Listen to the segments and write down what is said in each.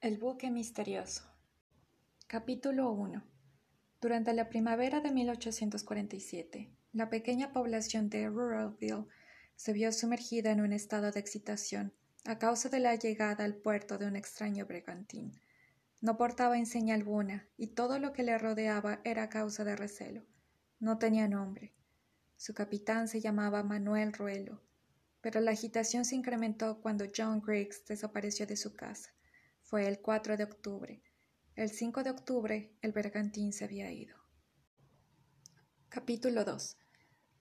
El buque misterioso. Capítulo 1. Durante la primavera de 1847, la pequeña población de Ruralville se vio sumergida en un estado de excitación a causa de la llegada al puerto de un extraño bergantín. No portaba enseña alguna y todo lo que le rodeaba era causa de recelo. No tenía nombre. Su capitán se llamaba Manuel Ruelo, pero la agitación se incrementó cuando John Griggs desapareció de su casa fue el 4 de octubre. El 5 de octubre el bergantín se había ido. Capítulo 2.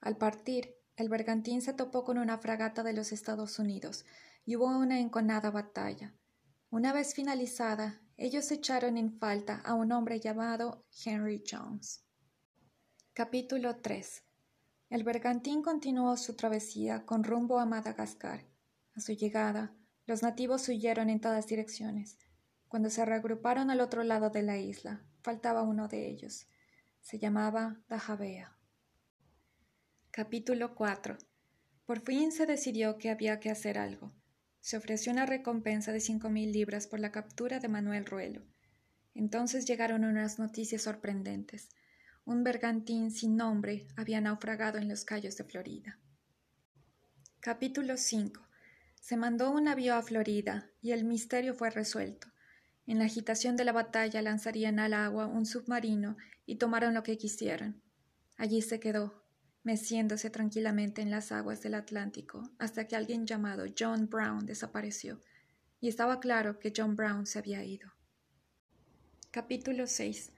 Al partir, el bergantín se topó con una fragata de los Estados Unidos y hubo una enconada batalla. Una vez finalizada, ellos echaron en falta a un hombre llamado Henry Jones. Capítulo 3. El bergantín continuó su travesía con rumbo a Madagascar. A su llegada, los nativos huyeron en todas direcciones. Cuando se reagruparon al otro lado de la isla, faltaba uno de ellos. Se llamaba Dajabea. Capítulo 4. Por fin se decidió que había que hacer algo. Se ofreció una recompensa de cinco mil libras por la captura de Manuel Ruelo. Entonces llegaron unas noticias sorprendentes. Un bergantín sin nombre había naufragado en los Cayos de Florida. Capítulo 5. Se mandó un navío a Florida y el misterio fue resuelto. En la agitación de la batalla lanzarían al agua un submarino y tomaron lo que quisieron. Allí se quedó, meciéndose tranquilamente en las aguas del Atlántico hasta que alguien llamado John Brown desapareció, y estaba claro que John Brown se había ido. Capítulo 6.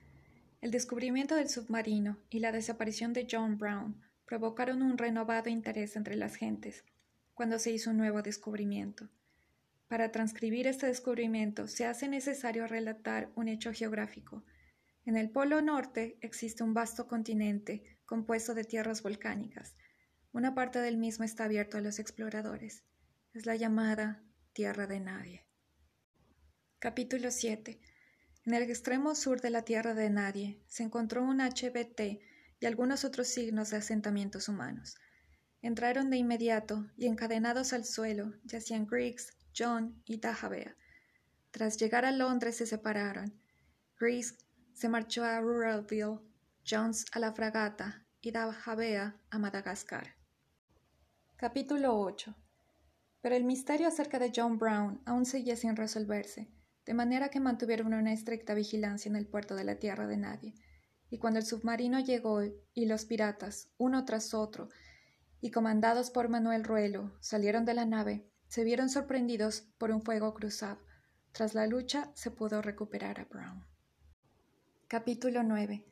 El descubrimiento del submarino y la desaparición de John Brown provocaron un renovado interés entre las gentes, cuando se hizo un nuevo descubrimiento. Para transcribir este descubrimiento se hace necesario relatar un hecho geográfico. En el Polo Norte existe un vasto continente compuesto de tierras volcánicas. Una parte del mismo está abierto a los exploradores. Es la llamada Tierra de Nadie. Capítulo 7. En el extremo sur de la Tierra de Nadie se encontró un HBT y algunos otros signos de asentamientos humanos. Entraron de inmediato y encadenados al suelo yacían Griggs, John y Dajabea. Tras llegar a Londres se separaron. Griggs se marchó a Ruralville, Jones a la fragata y Dajabea a Madagascar. Capítulo 8. Pero el misterio acerca de John Brown aún seguía sin resolverse, de manera que mantuvieron una estricta vigilancia en el puerto de la tierra de nadie. Y cuando el submarino llegó y los piratas, uno tras otro, y comandados por Manuel Ruelo, salieron de la nave, se vieron sorprendidos por un fuego cruzado. Tras la lucha se pudo recuperar a Brown. Capítulo 9.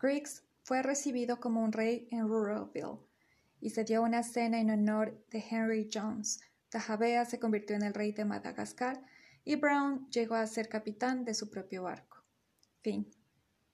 Griggs fue recibido como un rey en Ruralville y se dio una cena en honor de Henry Jones. Tajabea se convirtió en el rey de Madagascar y Brown llegó a ser capitán de su propio barco. Fin.